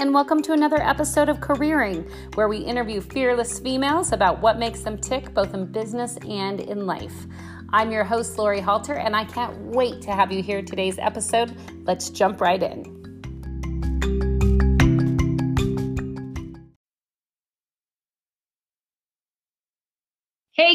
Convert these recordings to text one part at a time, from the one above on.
and welcome to another episode of Careering, where we interview fearless females about what makes them tick both in business and in life. I'm your host, Lori Halter, and I can't wait to have you hear today's episode. Let's jump right in.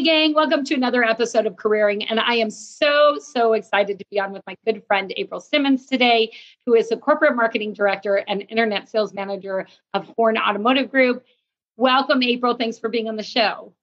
Gang, welcome to another episode of Careering. And I am so, so excited to be on with my good friend April Simmons today, who is the corporate marketing director and internet sales manager of Horn Automotive Group. Welcome, April. Thanks for being on the show.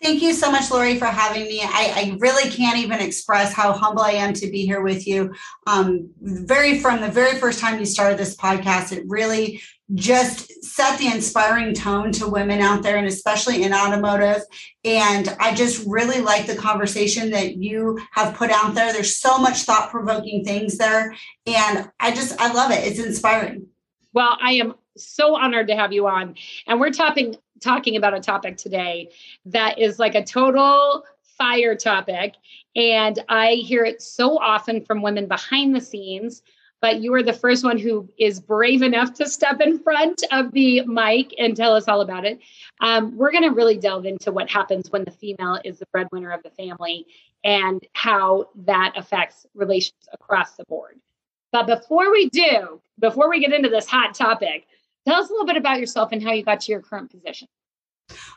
Thank you so much, Lori, for having me. I, I, really can't even express how humble I am to be here with you. Um, very from the very first time you started this podcast, it really just set the inspiring tone to women out there, and especially in automotive. And I just really like the conversation that you have put out there. There's so much thought provoking things there, and I just I love it. It's inspiring. Well, I am so honored to have you on, and we're talking talking about a topic today that is like a total fire topic. And I hear it so often from women behind the scenes. But you are the first one who is brave enough to step in front of the mic and tell us all about it. Um, we're going to really delve into what happens when the female is the breadwinner of the family and how that affects relations across the board. But before we do, before we get into this hot topic, Tell us a little bit about yourself and how you got to your current position.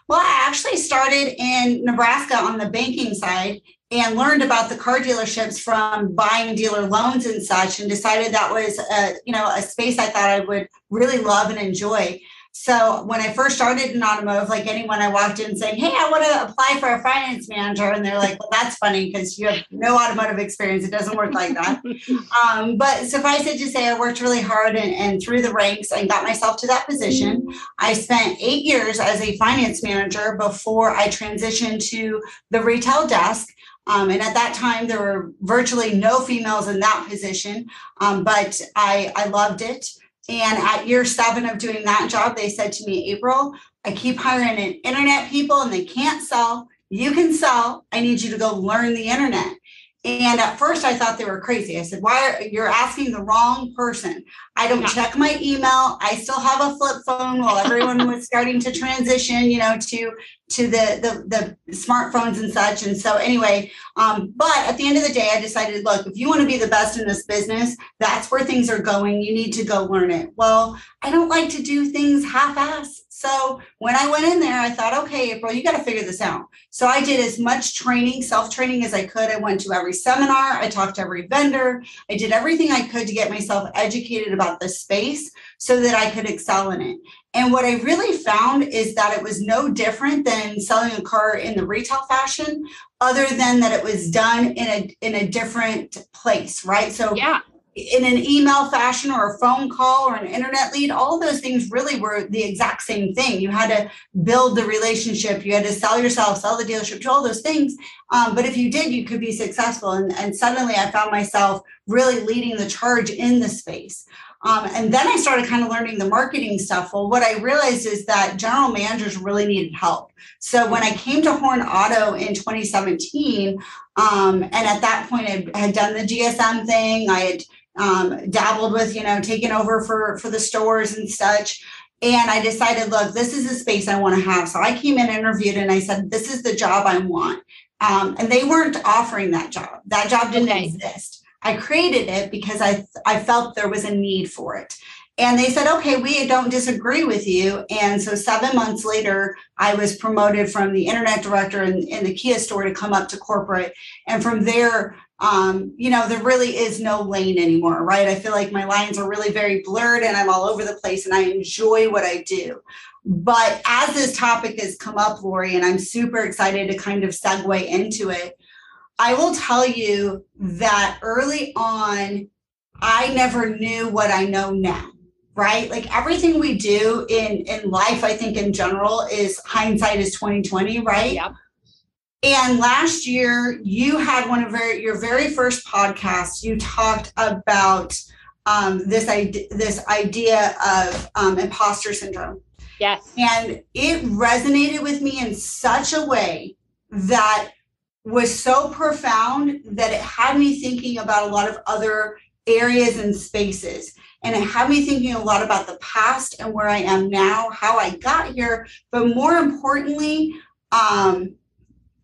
Well, I actually started in Nebraska on the banking side and learned about the car dealerships from buying dealer loans and such and decided that was a, you know a space I thought I would really love and enjoy. So when I first started in automotive, like anyone I walked in saying, Hey, I want to apply for a finance manager. And they're like, Well, that's funny because you have no automotive experience. It doesn't work like that. um, but suffice it to say, I worked really hard and, and through the ranks and got myself to that position. I spent eight years as a finance manager before I transitioned to the retail desk. Um, and at that time, there were virtually no females in that position, um, but I, I loved it. And at year seven of doing that job, they said to me, April, I keep hiring an internet people and they can't sell. You can sell. I need you to go learn the internet. And at first I thought they were crazy. I said, why are you're asking the wrong person? I don't check my email. I still have a flip phone while everyone was starting to transition, you know, to to the, the the smartphones and such. And so anyway, um, but at the end of the day, I decided, look, if you want to be the best in this business, that's where things are going. You need to go learn it. Well, I don't like to do things half-ass. So when I went in there, I thought, okay, April, you got to figure this out. So I did as much training, self training as I could. I went to every seminar, I talked to every vendor, I did everything I could to get myself educated about the space so that I could excel in it. And what I really found is that it was no different than selling a car in the retail fashion, other than that it was done in a in a different place, right? So yeah in an email fashion or a phone call or an internet lead, all those things really were the exact same thing. You had to build the relationship, you had to sell yourself, sell the dealership, do all those things. Um, but if you did, you could be successful. And, and suddenly I found myself really leading the charge in the space. Um, and then I started kind of learning the marketing stuff. Well, what I realized is that general managers really needed help. So when I came to Horn Auto in 2017, um, and at that point I had done the GSM thing, I had um, dabbled with, you know, taking over for for the stores and such. And I decided, look, this is the space I want to have. So I came in, interviewed, and I said, this is the job I want. Um, and they weren't offering that job. That job didn't okay. exist. I created it because I I felt there was a need for it. And they said, okay, we don't disagree with you. And so seven months later, I was promoted from the internet director in, in the Kia store to come up to corporate. And from there, um, you know, there really is no lane anymore, right? I feel like my lines are really very blurred and I'm all over the place and I enjoy what I do. But as this topic has come up, Lori, and I'm super excited to kind of segue into it, I will tell you that early on, I never knew what I know now right like everything we do in in life i think in general is hindsight is 2020 right yep. And last year, you had one of very, your very first podcasts. You talked about um, this idea, this idea of um, imposter syndrome. Yes. And it resonated with me in such a way that was so profound that it had me thinking about a lot of other areas and spaces. And it had me thinking a lot about the past and where I am now, how I got here, but more importantly, um,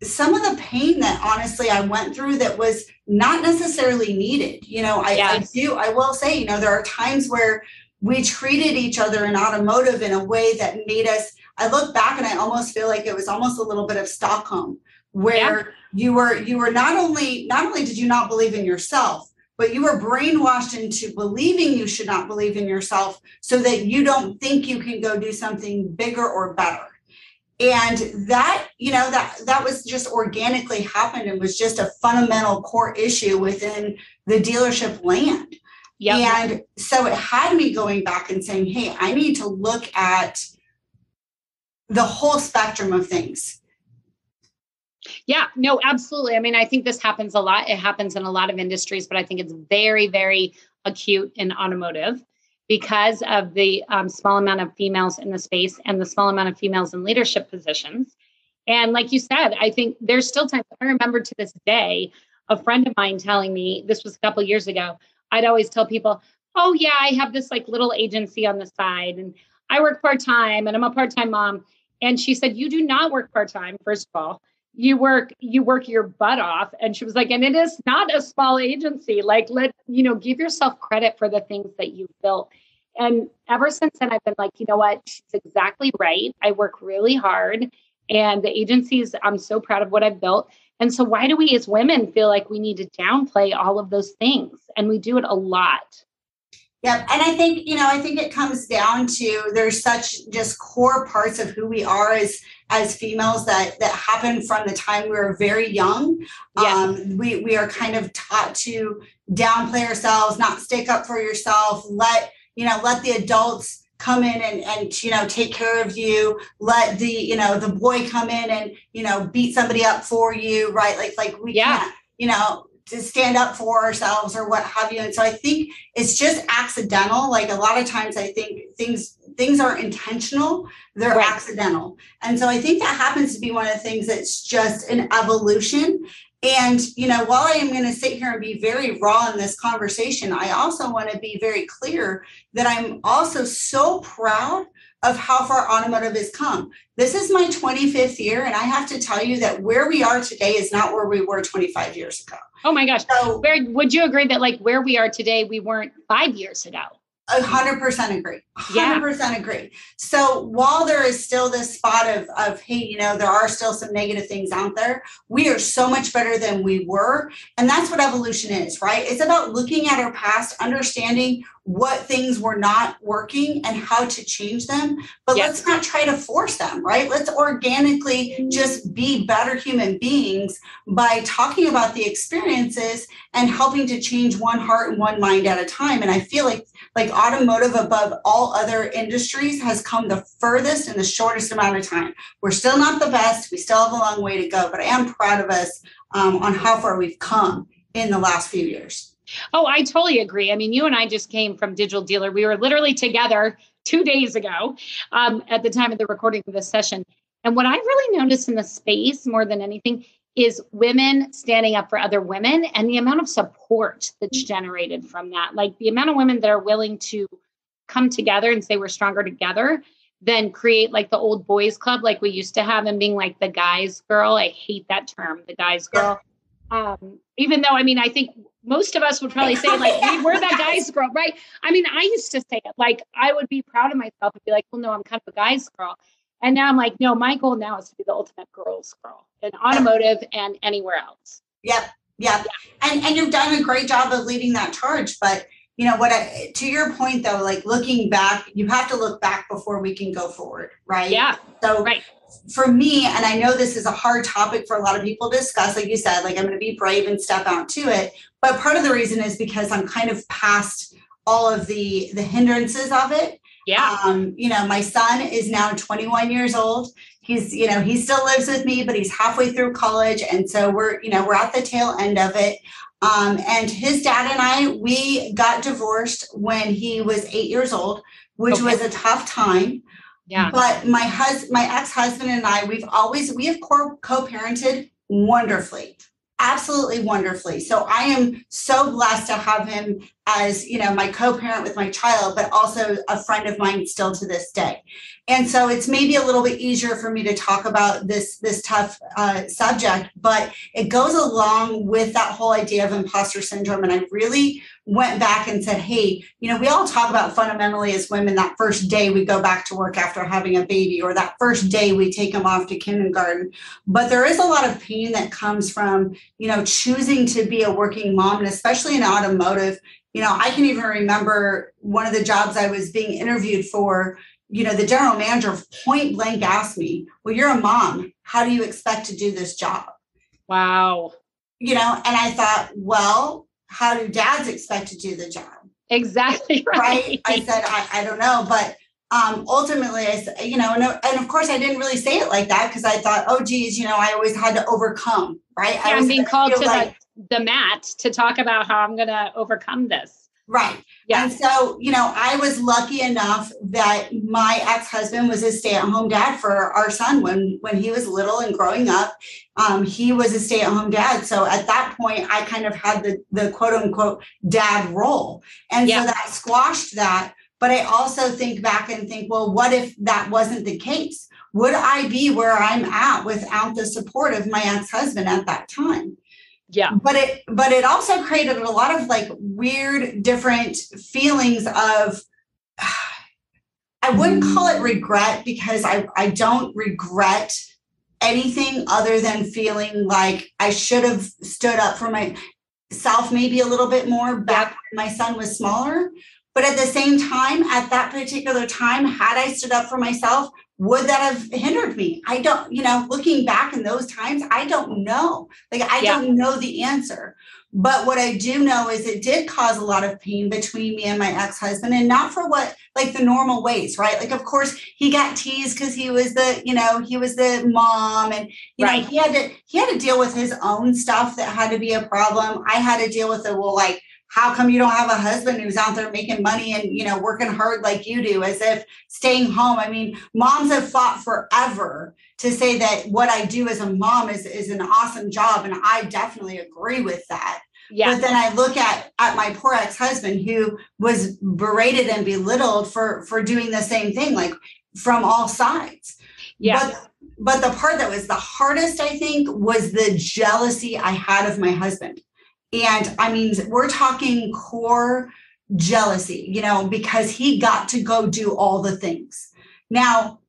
some of the pain that honestly I went through that was not necessarily needed. You know, I, yes. I do, I will say, you know, there are times where we treated each other in automotive in a way that made us, I look back and I almost feel like it was almost a little bit of Stockholm where yeah. you were you were not only not only did you not believe in yourself but you were brainwashed into believing you should not believe in yourself so that you don't think you can go do something bigger or better and that you know that that was just organically happened and was just a fundamental core issue within the dealership land yep. and so it had me going back and saying hey i need to look at the whole spectrum of things yeah, no, absolutely. I mean, I think this happens a lot. It happens in a lot of industries, but I think it's very, very acute in automotive because of the um, small amount of females in the space and the small amount of females in leadership positions. And like you said, I think there's still time. I remember to this day a friend of mine telling me this was a couple years ago. I'd always tell people, "Oh yeah, I have this like little agency on the side, and I work part time, and I'm a part time mom." And she said, "You do not work part time. First of all, you work you work your butt off. And she was like and it is not a small agency. Like let you know give yourself credit for the things that you've built. And ever since then i've been like you know what? She's exactly right. I work really hard. And the agencies i'm so proud of what i've built. And so why do we as women feel like we need to downplay all of those things? And we do it a lot Yep. And I think, you know, I think it comes down to there's such just core parts of who we are as as females that that happen from the time we were very young. Yeah. Um, we we are kind of taught to downplay ourselves, not stick up for yourself, let, you know, let the adults come in and, and you know take care of you let the you know the boy come in and you know beat somebody up for you right like like we yeah. can't you know to stand up for ourselves or what have you. And so i think it's just accidental. Like a lot of times i think things things aren't intentional they're right. accidental. And so i think that happens to be one of the things that's just an evolution. And you know while i am going to sit here and be very raw in this conversation i also want to be very clear that i'm also so proud of how far automotive has come. This is my 25th year, and I have to tell you that where we are today is not where we were 25 years ago. Oh my gosh. So, would you agree that like where we are today, we weren't five years ago? A hundred percent agree. hundred percent agree. So while there is still this spot of, of, hey, you know, there are still some negative things out there, we are so much better than we were. And that's what evolution is, right? It's about looking at our past, understanding what things were not working and how to change them. But yes. let's not try to force them, right? Let's organically just be better human beings by talking about the experiences and helping to change one heart and one mind at a time. And I feel like like automotive above all other industries has come the furthest in the shortest amount of time. We're still not the best. We still have a long way to go, but I am proud of us um, on how far we've come in the last few years. Oh, I totally agree. I mean, you and I just came from Digital Dealer. We were literally together two days ago um, at the time of the recording of this session. And what I really noticed in the space more than anything is women standing up for other women and the amount of support that's generated from that. Like the amount of women that are willing to come together and say we're stronger together than create like the old boys club like we used to have and being like the guys girl. I hate that term, the guys girl. Um, even though I mean I think most of us would probably say like we were that guy's girl, right? I mean, I used to say it like I would be proud of myself and be like, well, no, I'm kind of a guy's girl. And now I'm like, no, my goal now is to be the ultimate girl's girl in automotive and anywhere else. Yep. Yep. Yeah. And and you've done a great job of leading that charge. But you know what I, to your point though, like looking back, you have to look back before we can go forward, right? Yeah. So right for me, and I know this is a hard topic for a lot of people to discuss, like you said, like I'm going to be brave and step out to it. But part of the reason is because I'm kind of past all of the the hindrances of it. Yeah. Um, you know, my son is now 21 years old. He's, you know, he still lives with me, but he's halfway through college. And so we're, you know, we're at the tail end of it. Um, and his dad and I, we got divorced when he was eight years old, which okay. was a tough time. Yeah. But my husband, my ex-husband and I, we've always we have co-parented wonderfully absolutely wonderfully. So I am so blessed to have him as you know my co-parent with my child but also a friend of mine still to this day. And so it's maybe a little bit easier for me to talk about this this tough uh, subject but it goes along with that whole idea of imposter syndrome. And i really went back and said hey you know we all talk about fundamentally as women that first day we go back to work after having a baby or that first day we take them off to kindergarten. But there is a lot of pain that comes from you know choosing to be a working mom and especially in automotive you know i can even remember one of the jobs i was being interviewed for you know, the general manager point blank asked me, Well, you're a mom. How do you expect to do this job? Wow. You know, and I thought, Well, how do dads expect to do the job? Exactly right. right? I said, I, I don't know. But um, ultimately, I said, you know, and, and of course, I didn't really say it like that because I thought, oh, geez, you know, I always had to overcome, right? Yeah, I was being called to like, the, mat to talk about how I'm going to overcome this. Right. Yeah. And so, you know, I was lucky enough that my ex-husband was a stay-at-home dad for our son when when he was little and growing up. Um, he was a stay-at-home dad. So at that point, I kind of had the the quote unquote dad role. And yeah. so that squashed that. But I also think back and think, well, what if that wasn't the case? Would I be where I'm at without the support of my ex-husband at that time? Yeah. But it but it also created a lot of like weird different feelings of i wouldn't mm-hmm. call it regret because i i don't regret anything other than feeling like i should have stood up for myself maybe a little bit more back when my son was smaller. But at the same time at that particular time had i stood up for myself would that have hindered me? I don't, you know, looking back in those times, I don't know. Like, I yeah. don't know the answer. But what I do know is it did cause a lot of pain between me and my ex husband, and not for what, like the normal ways, right? Like, of course, he got teased because he was the, you know, he was the mom, and you right. know, he had to he had to deal with his own stuff that had to be a problem. I had to deal with it. Well, like how come you don't have a husband who's out there making money and you know working hard like you do as if staying home i mean moms have fought forever to say that what i do as a mom is is an awesome job and i definitely agree with that yeah. But then I look at at my poor ex-husband who was berated and belittled for for doing the same thing, like from all sides. Yeah. But, but the part that was the hardest, I think, was the jealousy I had of my husband. And I mean, we're talking core jealousy, you know, because he got to go do all the things. Now,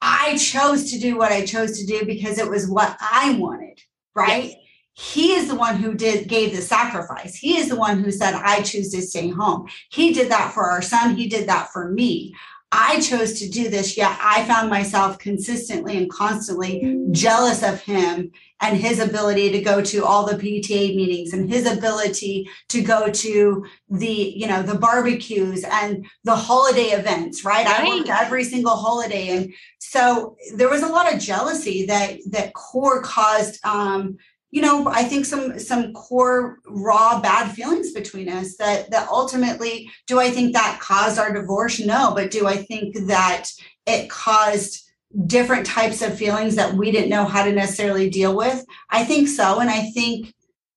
I chose to do what I chose to do because it was what I wanted, right? Yes. He is the one who did gave the sacrifice. He is the one who said, I choose to stay home. He did that for our son. He did that for me. I chose to do this, yet I found myself consistently and constantly jealous of him and his ability to go to all the PTA meetings and his ability to go to the, you know, the barbecues and the holiday events, right? right? I worked every single holiday. And so there was a lot of jealousy that that core caused um, you know i think some some core raw bad feelings between us that that ultimately do i think that caused our divorce? No but do i think that it caused different types of feelings that we didn't know how to necessarily deal with? I think so and i think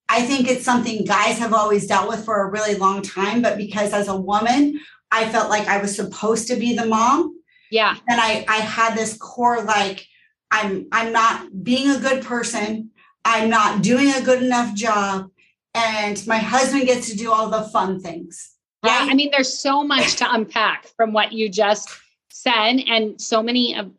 i think it's something guys have always dealt with for a really long time but because as a woman i felt like i was supposed to be the mom. Yeah. And i i had this core like i'm i'm not being a good person I'm not doing a good enough job. And my husband gets to do all the fun things. Right? Yeah. I mean, there's so much to unpack from what you just said. And so many of,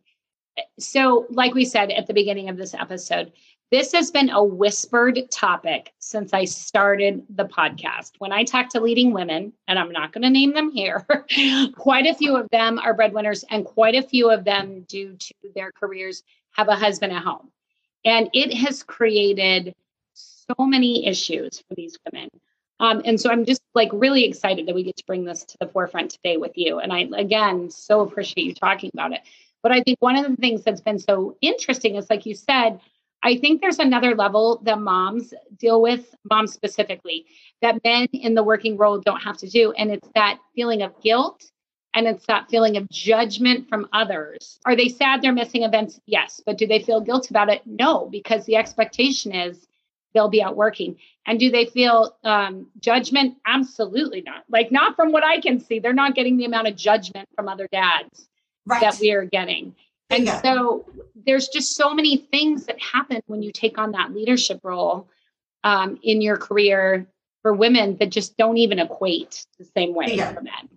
so like we said at the beginning of this episode, this has been a whispered topic since I started the podcast. When I talk to leading women, and I'm not going to name them here, quite a few of them are breadwinners, and quite a few of them, due to their careers, have a husband at home. And it has created so many issues for these women. Um, and so I'm just like really excited that we get to bring this to the forefront today with you. And I, again, so appreciate you talking about it. But I think one of the things that's been so interesting is, like you said, I think there's another level that moms deal with, moms specifically, that men in the working world don't have to do. And it's that feeling of guilt and it's that feeling of judgment from others. Are they sad they're missing events? Yes. But do they feel guilt about it? No, because the expectation is they'll be out working. And do they feel um, judgment? Absolutely not. Like, not from what I can see. They're not getting the amount of judgment from other dads right. that we are getting. And yeah. so there's just so many things that happen when you take on that leadership role um, in your career for women that just don't even equate the same way for men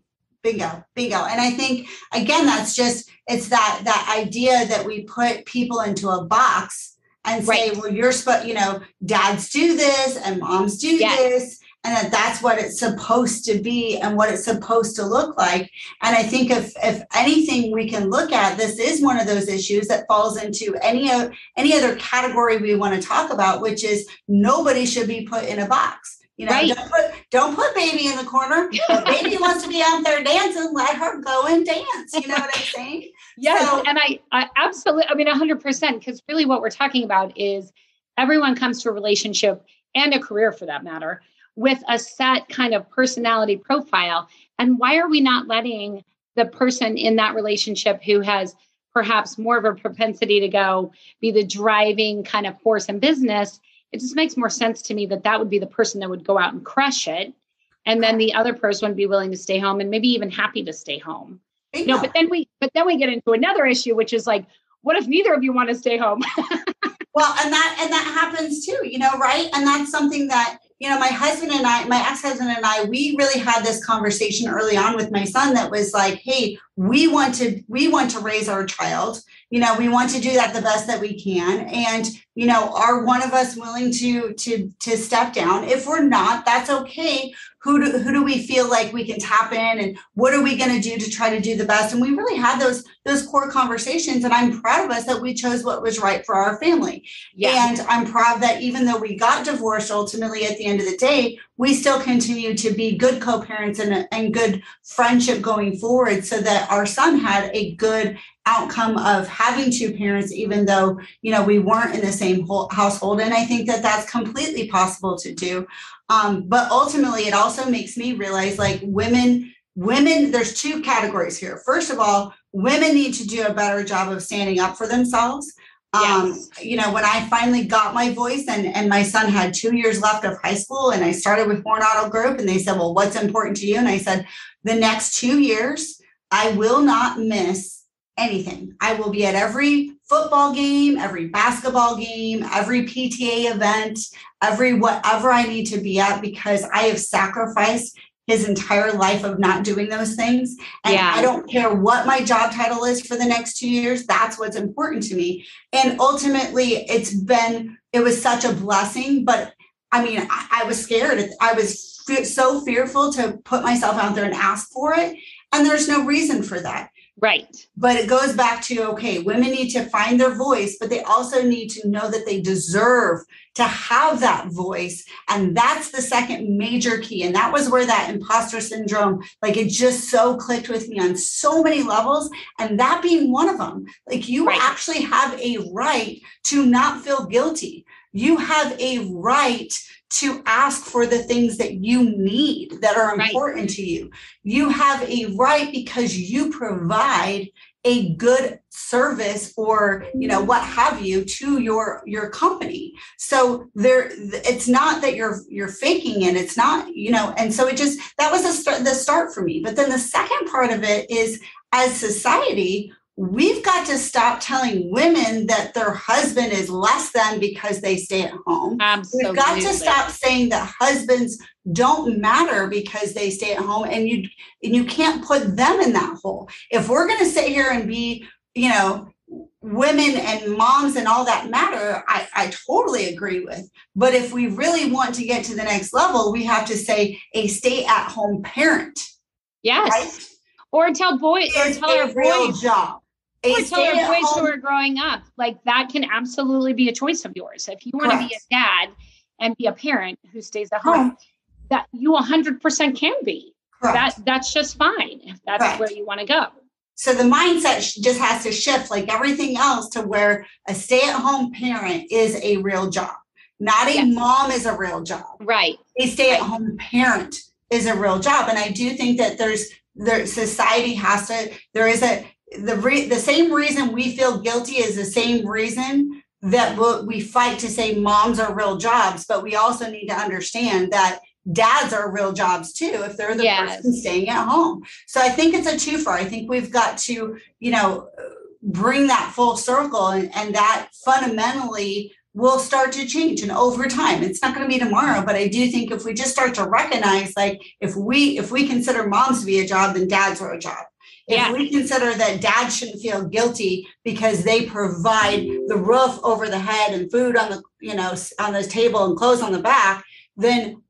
bingo bingo and i think again that's just it's that that idea that we put people into a box and say right. well you're supposed you know dads do this and moms do yes. this and that that's what it's supposed to be and what it's supposed to look like and i think if if anything we can look at this is one of those issues that falls into any of any other category we want to talk about which is nobody should be put in a box you know, right. don't put don't put baby in the corner. If baby wants to be out there dancing, let her go and dance. You know what I'm saying? yes, so, and I, I absolutely. I mean, hundred percent. Because really, what we're talking about is everyone comes to a relationship and a career, for that matter, with a set kind of personality profile. And why are we not letting the person in that relationship who has perhaps more of a propensity to go be the driving kind of force in business it just makes more sense to me that that would be the person that would go out and crush it. And then the other person would be willing to stay home and maybe even happy to stay home. You know but then we but then we get into another issue which is like what if neither of you want to stay home? Well and that and that happens too you know right? And that's something that you know my husband and i my ex-husband and i we really had this conversation early on with my son that was like hey we want to we want to raise our child you know we want to do that the best that we can. And you know are one of us willing to to to step down? If we're not that's okay. Who do, who do we feel like we can tap in and what are we going to do to try to do the best? And we really had those those core conversations and i'm proud of us that we chose what was right for our family. Yeah. and i'm proud that even though we got divorced ultimately at the end of the day we still continue to be good co-parents and, and good friendship going forward so that our son had a good outcome of having two parents even though you know we weren't in the same household. And i think that that's completely possible to do. Um, but ultimately it also makes me realize like women women there's two categories here. First of all women need to do a better job of standing up for themselves. Um, you know when i finally got my voice and and my son had two years left of high school and i started with Horn Auto group and they said well what's important to you? And i said the next two years i will not miss anything. I will be at every football game, every basketball game, every PTA event, every whatever I need to be at because I have sacrificed his entire life of not doing those things. And yeah. I don't care what my job title is for the next two years. That's what's important to me. And ultimately, it's been, it was such a blessing. But I mean, I, I was scared. I was so fearful to put myself out there and ask for it. And there's no reason for that. Right. But it goes back to okay, women need to find their voice, but they also need to know that they deserve to have that voice. And that's the second major key. And that was where that imposter syndrome, like it just so clicked with me on so many levels. And that being one of them, like you right. actually have a right to not feel guilty. You have a right to ask for the things that you need that are important right. to you. You have a right because you provide a good service or you know what have you to your your company so there it's not that you're you're faking it it's not you know and so it just that was a start the start for me but then the second part of it is as society we've got to stop telling women that their husband is less than because they stay at home. Absolutely. We've got to stop saying that husbands don't matter because they stay at home and you and you can't put them in that hole. If we're going to sit here and be, you know, women and moms and all that matter, I, I totally agree with. But if we really want to get to the next level, we have to say a stay at home parent. Yes. Right? Or tell boys or tell our boys job or tell our boys who are growing up, like that can absolutely be a choice of yours. If you want to be a dad and be a parent who stays at home, Correct. that you 100% can be. Correct. That that's just fine if that's Correct. where you want to go. So the mindset just has to shift like everything else to where a stay-at-home parent is a real job. Not a yes. mom is a real job. Right. A stay-at-home right. parent is a real job. And I do think that there's there society has to there is a the re- the same reason we feel guilty is the same reason that we'll, we fight to say moms are real jobs, but we also need to understand that dads are real jobs too if they're the yes. person staying at home. So I think it's a twofer. I think we've got to, you know, bring that full circle and, and that fundamentally will start to change and over time it's not going to be tomorrow but i do think if we just start to recognize like if we if we consider moms to be a job then dads are a job if yeah. we consider that dads shouldn't feel guilty because they provide the roof over the head and food on the you know on the table and clothes on the back then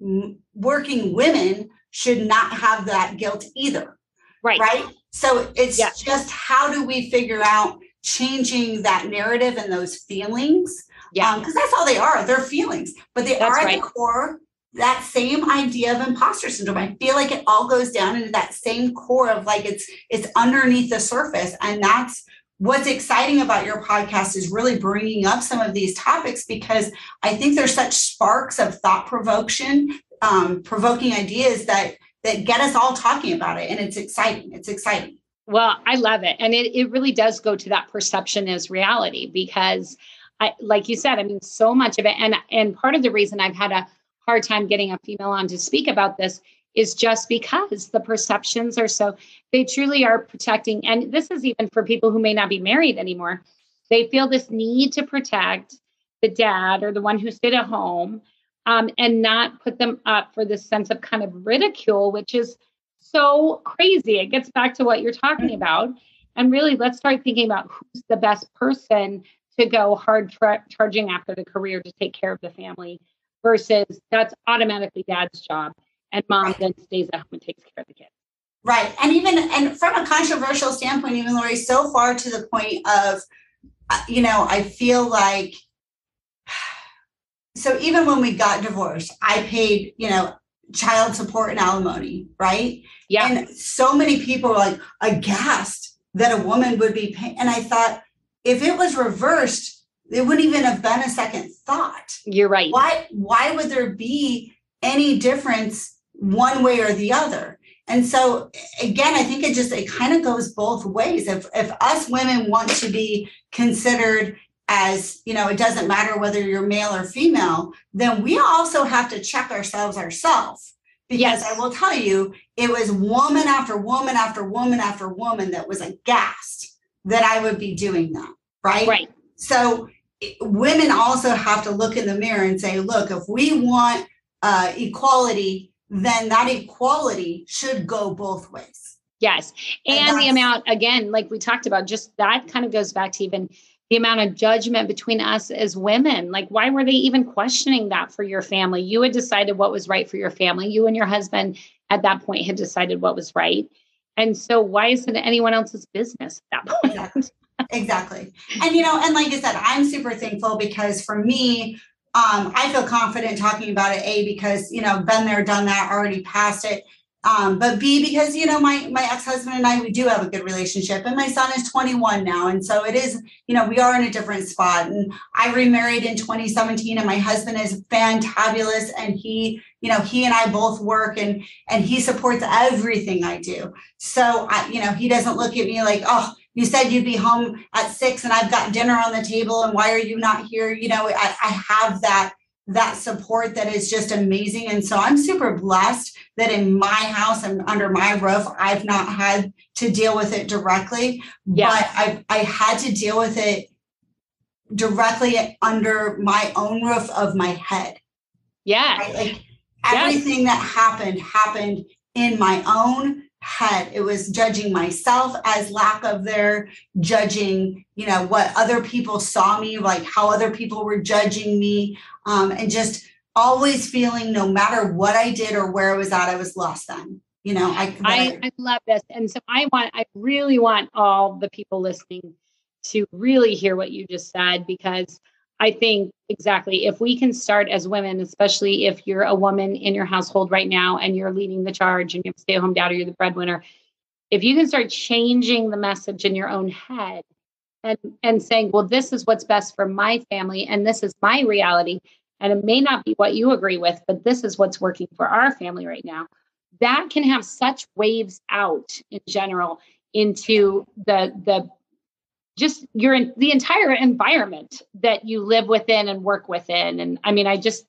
working women should not have that guilt either right right so it's yeah. just how do we figure out changing that narrative and those feelings yeah. Because um, that's all they are. They're feelings, but they that's are right. the core that same idea of imposter syndrome. I feel like it all goes down into that same core of like it's it's underneath the surface, and that's what's exciting about your podcast is really bringing up some of these topics because I think there's such sparks of thought provocation, um, provoking ideas that that get us all talking about it, and it's exciting. It's exciting. Well, I love it, and it it really does go to that perception as reality because I, like you said, I mean, so much of it. And, and part of the reason I've had a hard time getting a female on to speak about this is just because the perceptions are so, they truly are protecting. And this is even for people who may not be married anymore. They feel this need to protect the dad or the one who stayed at home um, and not put them up for this sense of kind of ridicule, which is so crazy. It gets back to what you're talking about. And really, let's start thinking about who's the best person to go hard tra- charging after the career to take care of the family versus that's automatically dad's job and mom right. then stays at home and takes care of the kids. Right. And even, and from a controversial standpoint, even Lori, so far to the point of, uh, you know, I feel like, so even when we got divorced, I paid, you know, child support and alimony, right? Yeah. And so many people were like aghast that a woman would be paying. And I thought, if it was reversed, it wouldn't even have been a second thought. You're right. Why why would there be any difference one way or the other? And so again, I think it just it kind of goes both ways. If if us women want to be considered as, you know, it doesn't matter whether you're male or female, then we also have to check ourselves ourselves. Because yes. I will tell you, it was woman after woman after woman after woman that was aghast that I would be doing that right? Right. So women also have to look in the mirror and say, look, if we want uh, equality, then that equality should go both ways. Yes. And, and the amount, again, like we talked about, just that kind of goes back to even the amount of judgment between us as women. Like, why were they even questioning that for your family? You had decided what was right for your family. You and your husband at that point had decided what was right. And so, why is it anyone else's business at that point? Exactly. And you know, and like I said, I'm super thankful because for me, um, I feel confident talking about it. A because you know, been there, done that, already passed it. Um, but B because you know, my my ex husband and I we do have a good relationship, and my son is 21 now, and so it is you know we are in a different spot. And I remarried in 2017, and my husband is fantabulous, and he you know he and I both work, and and he supports everything I do. So I you know he doesn't look at me like oh you said you'd be home at six and I've got dinner on the table and why are you not here? You know, I, I have that that support that is just amazing. And so I'm super blessed that in my house and under my roof, I've not had to deal with it directly, yeah. but I I had to deal with it directly under my own roof of my head. Yeah. Right? Like everything yes. that happened happened in my own head it was judging myself as lack of their judging you know what other people saw me like how other people were judging me um, and just always feeling no matter what i did or where i was at i was lost then you know I, I, I love this. And so i want i really want all the people listening to really hear what you just said because I think exactly if we can start as women, especially if you're a woman in your household right now and you're leading the charge and you're stay at home dad or you're the breadwinner, if you can start changing the message in your own head and, and saying, well, this is what's best for my family and this is my reality. And it may not be what you agree with, but this is what's working for our family right now. That can have such waves out in general into the the just your the entire environment that you live within and work within and i mean i just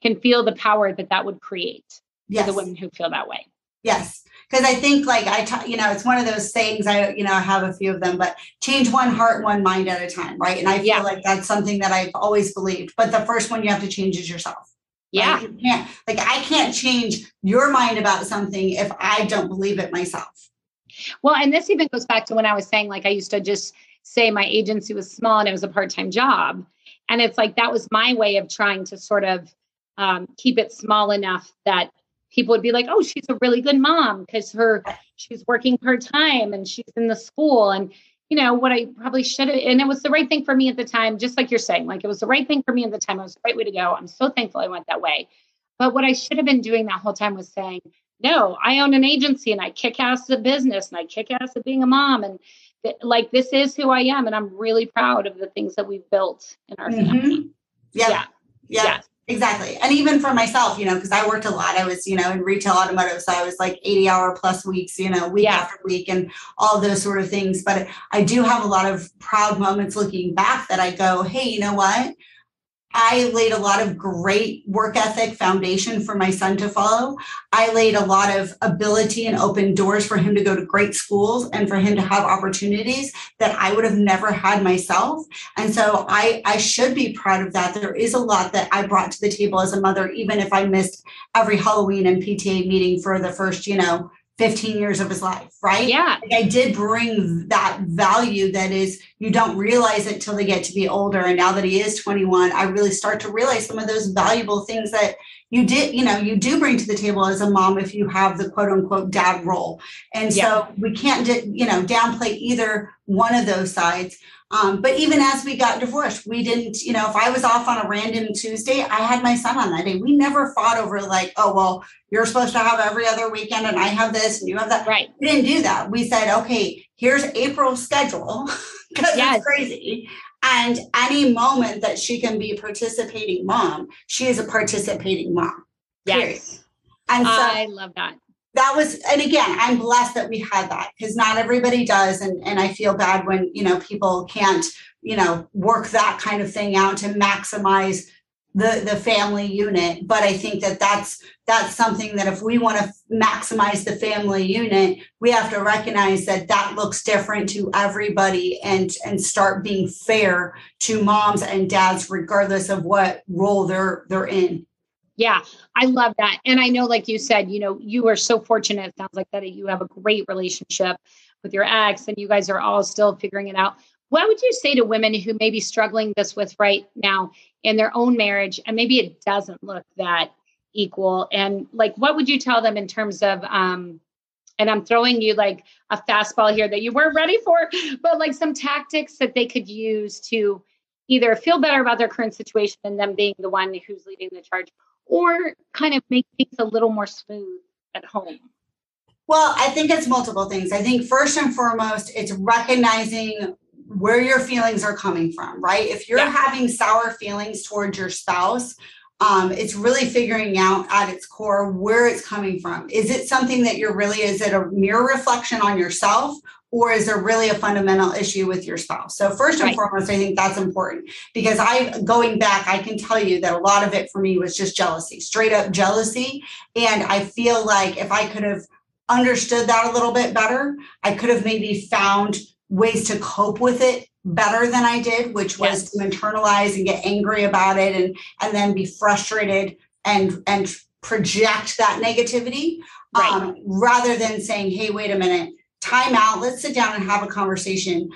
can feel the power that that would create yes. for the women who feel that way yes because i think like i t- you know it's one of those sayings i you know i have a few of them but change one heart one mind at a time right and i feel yeah. like that's something that i've always believed but the first one you have to change is yourself yeah right? you can't like i can't change your mind about something if i don't believe it myself well and this even goes back to when i was saying like i used to just say my agency was small and it was a part-time job. And it's like that was my way of trying to sort of um, keep it small enough that people would be like oh she's a really good mom because her she's working part-time and she's in the school. And you know what i probably should have and it was the right thing for me at the time just like you're saying like it was the right thing for me at the time. It was the right way to go. I'm so thankful i went that way. But what i should have been doing that whole time was saying no i own an agency and i kick ass the business and i kick ass at being a mom and like this is who I am, and I'm really proud of the things that we've built in our mm-hmm. family. Yeah. yeah. yeah. yeah. Exactly. And even for myself, you know, because I worked a lot. I was, you know, in retail automotive. So I was like 80 hour plus weeks, you know, week yeah. after week and all those sort of things. But I do have a lot of proud moments looking back that I go, hey, you know what? I laid a lot of great work ethic foundation for my son to follow. I laid a lot of ability and open doors for him to go to great schools and for him to have opportunities that I would have never had myself. And so I, I should be proud of that. There is a lot that I brought to the table as a mother, even if I missed every Halloween and PTA meeting for the first, you know, 15 years of his life, right? Yeah. Like I did bring that value that is, you don't realize it till they get to be older. And now that he is 21, I really start to realize some of those valuable things that you did, you know, you do bring to the table as a mom if you have the quote unquote dad role. And yeah. so we can't, you know, downplay either one of those sides. Um, but even as we got divorced, we didn't, you know, if I was off on a random Tuesday, I had my son on that day. We never fought over like, oh, well, you're supposed to have every other weekend and I have this and you have that. Right. We didn't do that. We said, okay, here's April's schedule because yes. it's crazy. And any moment that she can be a participating mom, she is a participating mom. Yes. Period. And so I love that that was and again i'm blessed that we had that because not everybody does and and i feel bad when you know people can't you know work that kind of thing out to maximize the the family unit. But i think that that's that's something that if we want to maximize the family unit we have to recognize that that looks different to everybody and and start being fair to moms and dads regardless of what role they're they're in yeah, I love that. And I know, like you said, you know, you are so fortunate. It sounds like that you have a great relationship with your ex and you guys are all still figuring it out. What would you say to women who may be struggling this with right now in their own marriage and maybe it doesn't look that equal? And like, what would you tell them in terms of, um, and I'm throwing you like a fastball here that you weren't ready for, but like some tactics that they could use to either feel better about their current situation and them being the one who's leading the charge or kind of make things a little more smooth at home? Well, I think it's multiple things. I think first and foremost, it's recognizing where your feelings are coming from, right? If you're yeah. having sour feelings towards your spouse, um, it's really figuring out at its core where it's coming from. Is it something that you're really, is it a mirror reflection on yourself? Or is there really a fundamental issue with your spouse? So first and right. foremost, I think that's important because I going back, I can tell you that a lot of it for me was just jealousy, straight up jealousy. And I feel like if I could have understood that a little bit better, I could have maybe found ways to cope with it better than I did, which was yes. to internalize and get angry about it and and then be frustrated and and project that negativity right. um, rather than saying, hey, wait a minute, time out, let's sit down and have a conversation.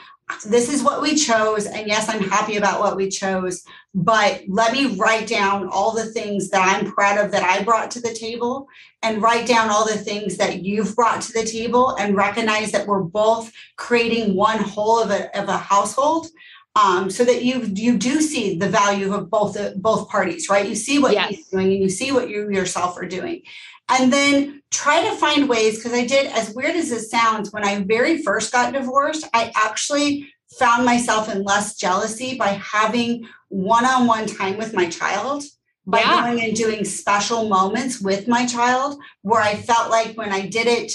This is what we chose. And yes, I'm happy about what we chose, but let me write down all the things that I'm proud of that I brought to the table and write down all the things that you've brought to the table and recognize that we're both creating one whole of a, of a household. Um, so that you you do see the value of both both parties, right? You see what yes. he's doing and you see what you yourself are doing and then try to find ways because I did, as weird as it sounds, when I very first got divorced, I actually found myself in less jealousy by having one on one time with my child, by yeah. going and doing special moments with my child, where I felt like when I did it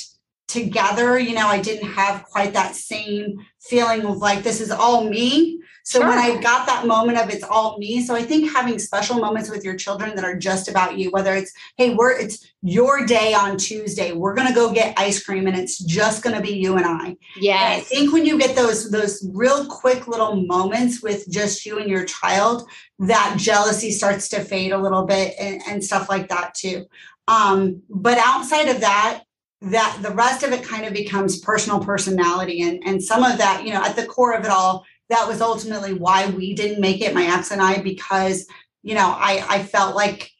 together, you know, I didn't have quite that same feeling of like, this is all me. So sure. when I got that moment of it's all me, so I think having special moments with your children that are just about you, whether it's, hey, we're it's your day on Tuesday, we're gonna go get ice cream and it's just gonna be you and I. Yeah. I think when you get those those real quick little moments with just you and your child, that jealousy starts to fade a little bit and, and stuff like that too. Um, but outside of that, that the rest of it kind of becomes personal personality and and some of that you know at the core of it all that was ultimately why we didn't make it my ex and i because you know i i felt like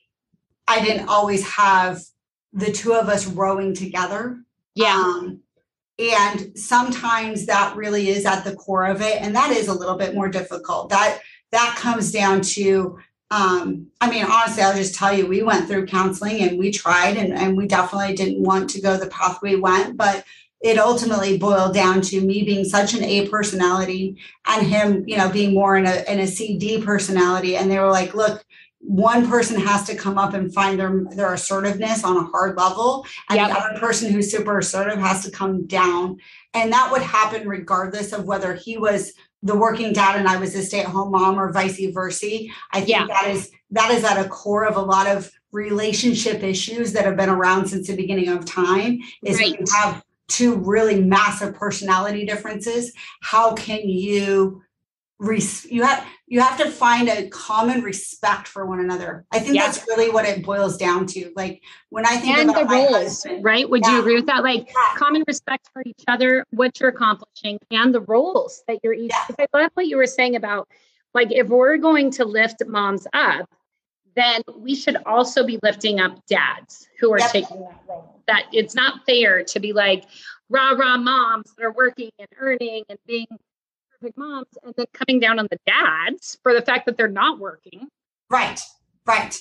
i didn't always have the two of us rowing together. Yeah. Um, and sometimes that really is at the core of it and that is a little bit more difficult. That that comes down to um, I mean, honestly, I'll just tell you, we went through counseling and we tried, and, and we definitely didn't want to go the path we went, but it ultimately boiled down to me being such an A personality and him, you know, being more in a in a CD personality. And they were like, look, one person has to come up and find their their assertiveness on a hard level, and yep. the other person who's super assertive has to come down. And that would happen regardless of whether he was the working dad and I was a stay-at-home mom or vice versa. I think yeah. that is that is at a core of a lot of relationship issues that have been around since the beginning of time. Is right. you have two really massive personality differences. How can you res- you have you have to find a common respect for one another. I think yeah. that's really what it boils down to. Like when I think and about the roles, husband, right? Would yeah. you agree with that? Like yeah. common respect for each other, what you're accomplishing, and the roles that you're each. I love what you were saying about like if we're going to lift moms up, then we should also be lifting up dads who are yep. taking that role. That it's not fair to be like rah rah moms that are working and earning and being perfect moms and then coming down on the dads for the fact that they're not working. Right, right.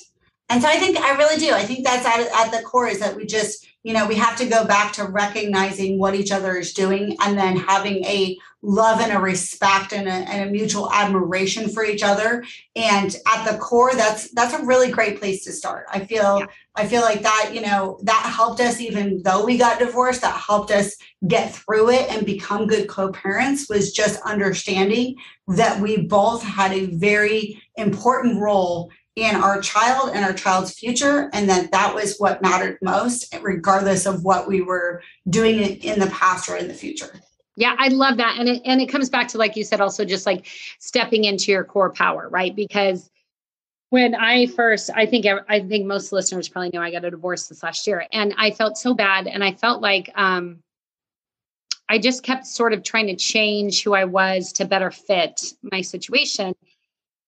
And so I think I really do. I think that's at, at the core is that we just, you know, we have to go back to recognizing what each other is doing and then having a love and a respect and a, and a mutual admiration for each other. And at the core, that's that's a really great place to start. I feel yeah. I feel like that, you know, that helped us even though we got divorced, that helped us get through it and become good co-parents was just understanding that we both had a very important role in our child and our child's future and that that was what mattered most regardless of what we were doing in the past or in the future. Yeah i love that and it and it comes back to like you said also just like stepping into your core power right? Because when i first i think i think most listeners probably know i got a divorce this last year and i felt so bad and i felt like um i just kept sort of trying to change who i was to better fit my situation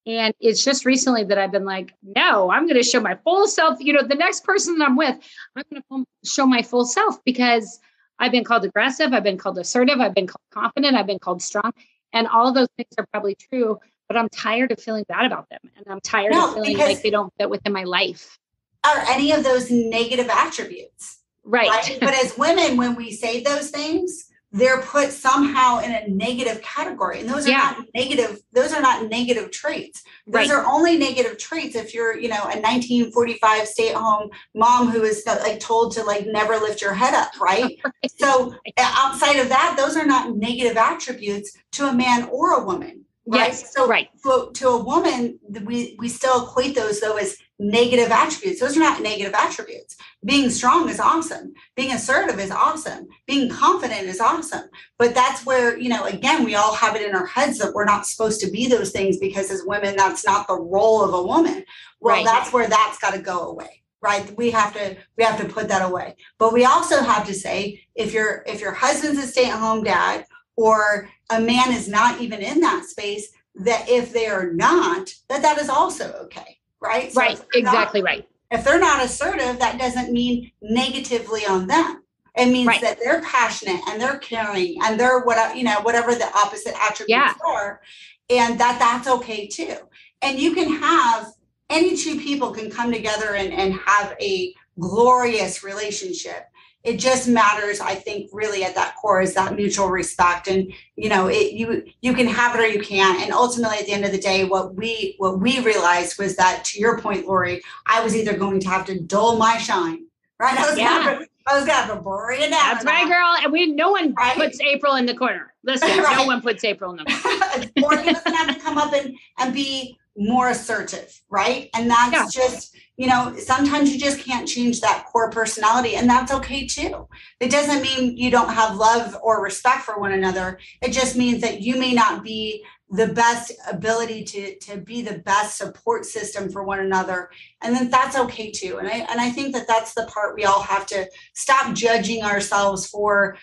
and it's just recently that I've been like, no, I'm going to show my full self. You know, the next person that I'm with, I'm going to show my full self because I've been called aggressive, I've been called assertive, I've been called confident, I've been called strong. And all of those things are probably true, but I'm tired of feeling bad about them. And I'm tired no, of feeling like they don't fit within my life. Are any of those negative attributes? Right. right? but as women, when we say those things, they're put somehow in a negative category. And those are yeah. not negative those are not negative traits. Those right. are only negative traits if you're you know a 1945 stay-at-home mom who is uh, like told to like never lift your head up right? So uh, outside of that those are not negative attributes to a man or a woman right? Yes, so right. to, to a woman we we still equate those though as negative attributes. Those are not negative attributes. Being strong is awesome. Being assertive is awesome. Being confident is awesome. But that's where, you know, again, we all have it in our heads that we're not supposed to be those things because as women, that's not the role of a woman. Well, right. that's where that's got to go away. Right. We have to we have to put that away. But we also have to say if your if your husband's a stay-at-home dad or a man is not even in that space, that if they are not, that that is also okay right? So right, exactly not, right. If they're not assertive, that doesn't mean negatively on them. It means right. that they're passionate and they're caring and they're what you know whatever the opposite attributes yeah. are, and that that's okay too. And you can have any two people can come together and, and have a glorious relationship it just matters i think really at that core is that mutual respect and you know it you you can have it or you can't and ultimately at the end of the day what we what we realized was that to your point lori i was either going to have to dull my shine right i was yeah. gonna, I was gonna bring it down. That's right, girl. And we no one right? puts April in the corner. Listen, right. no one puts April in the corner. Morgan doesn't have to come up and, and be more assertive, right? And that's yeah. just, you know, sometimes you just can't change that core personality, and that's okay too. It doesn't mean you don't have love or respect for one another. It just means that you may not be the best ability to to be the best support system for one another and then that's okay too and i and i think that that's the part we all have to stop judging ourselves for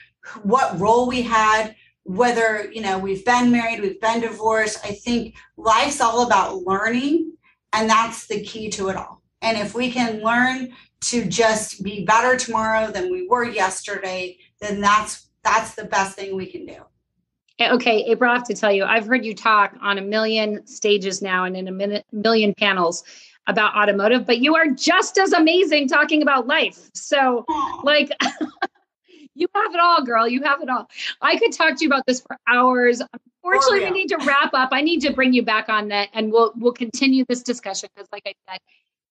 what role we had whether you know we've been married we've been divorced i think life's all about learning and that's the key to it all and if we can learn to just be better tomorrow than we were yesterday then that's that's the best thing we can do Eh, okay, April, I have to tell you, I've heard you talk on a million stages now and in a minute, million panels about automotive, but you are just as amazing talking about life. So, like, you have it all, girl. You have it all. I could talk to you about this for hours. Unfortunately, oh, yeah. we need to wrap up. I need to bring you back on that, and we'll we'll continue this discussion because, like I said,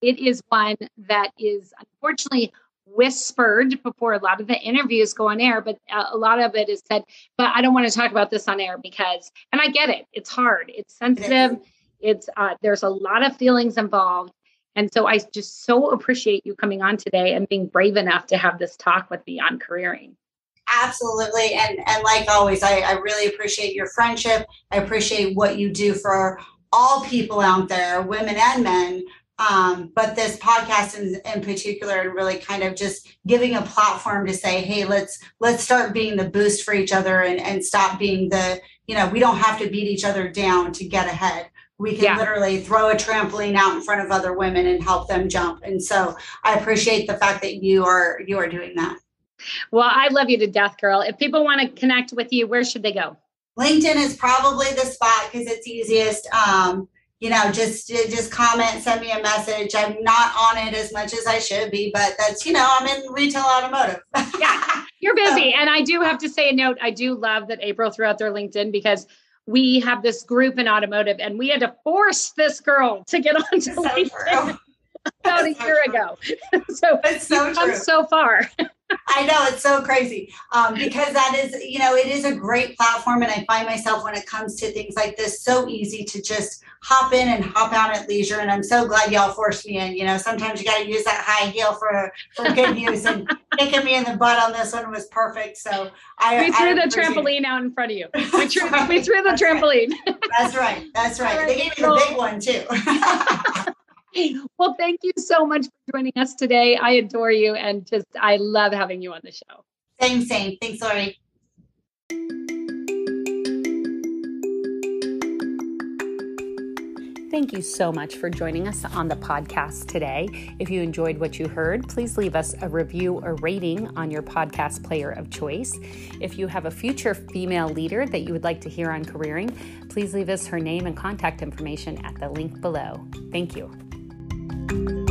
it is one that is unfortunately whispered before a lot of the interviews go on air, but a lot of it is said, but I don't want to talk about this on air because, and I get it, it's hard, it's sensitive, it's, uh, there's a lot of feelings involved. And so I just so appreciate you coming on today and being brave enough to have this talk with me on careering. Absolutely. And, and like always, I, I really appreciate your friendship. I appreciate what you do for all people out there, women and men, um, but this podcast in, in particular and really kind of just giving a platform to say hey let's let's start being the boost for each other and, and stop being the you know we don't have to beat each other down to get ahead. We can yeah. literally throw a trampoline out in front of other women and help them jump. And so i appreciate the fact that you are you are doing that. Well i love you to death girl. If people want to connect with you where should they go? Linkedin is probably the spot because it's easiest. Um, you know, just just comment, send me a message. I'm not on it as much as I should be, but that's you know, I'm in retail automotive. yeah, you're busy, and I do have to say a note. I do love that April threw out their LinkedIn because we have this group in automotive, and we had to force this girl to get onto so LinkedIn about a year so ago. so it's so so far. I know it's so crazy um, because that is, you know, it is a great platform, and I find myself when it comes to things like this so easy to just hop in and hop out at leisure. And I'm so glad y'all forced me in. You know, sometimes you got to use that high heel for for good use, and kicking me in the butt on this one was perfect. So I we threw I the trampoline out in front of you. We threw, right. we threw the That's trampoline. Right. That's right. That's right. They gave me the big one too. well, thank you so much for joining us today. I adore you and just I love having you on the show. Same, same. Thanks, Lori. Thank you so much for joining us on the podcast today. If you enjoyed what you heard, please leave us a review or rating on your podcast player of choice. If you have a future female leader that you would like to hear on careering, please leave us her name and contact information at the link below. Thank you thank you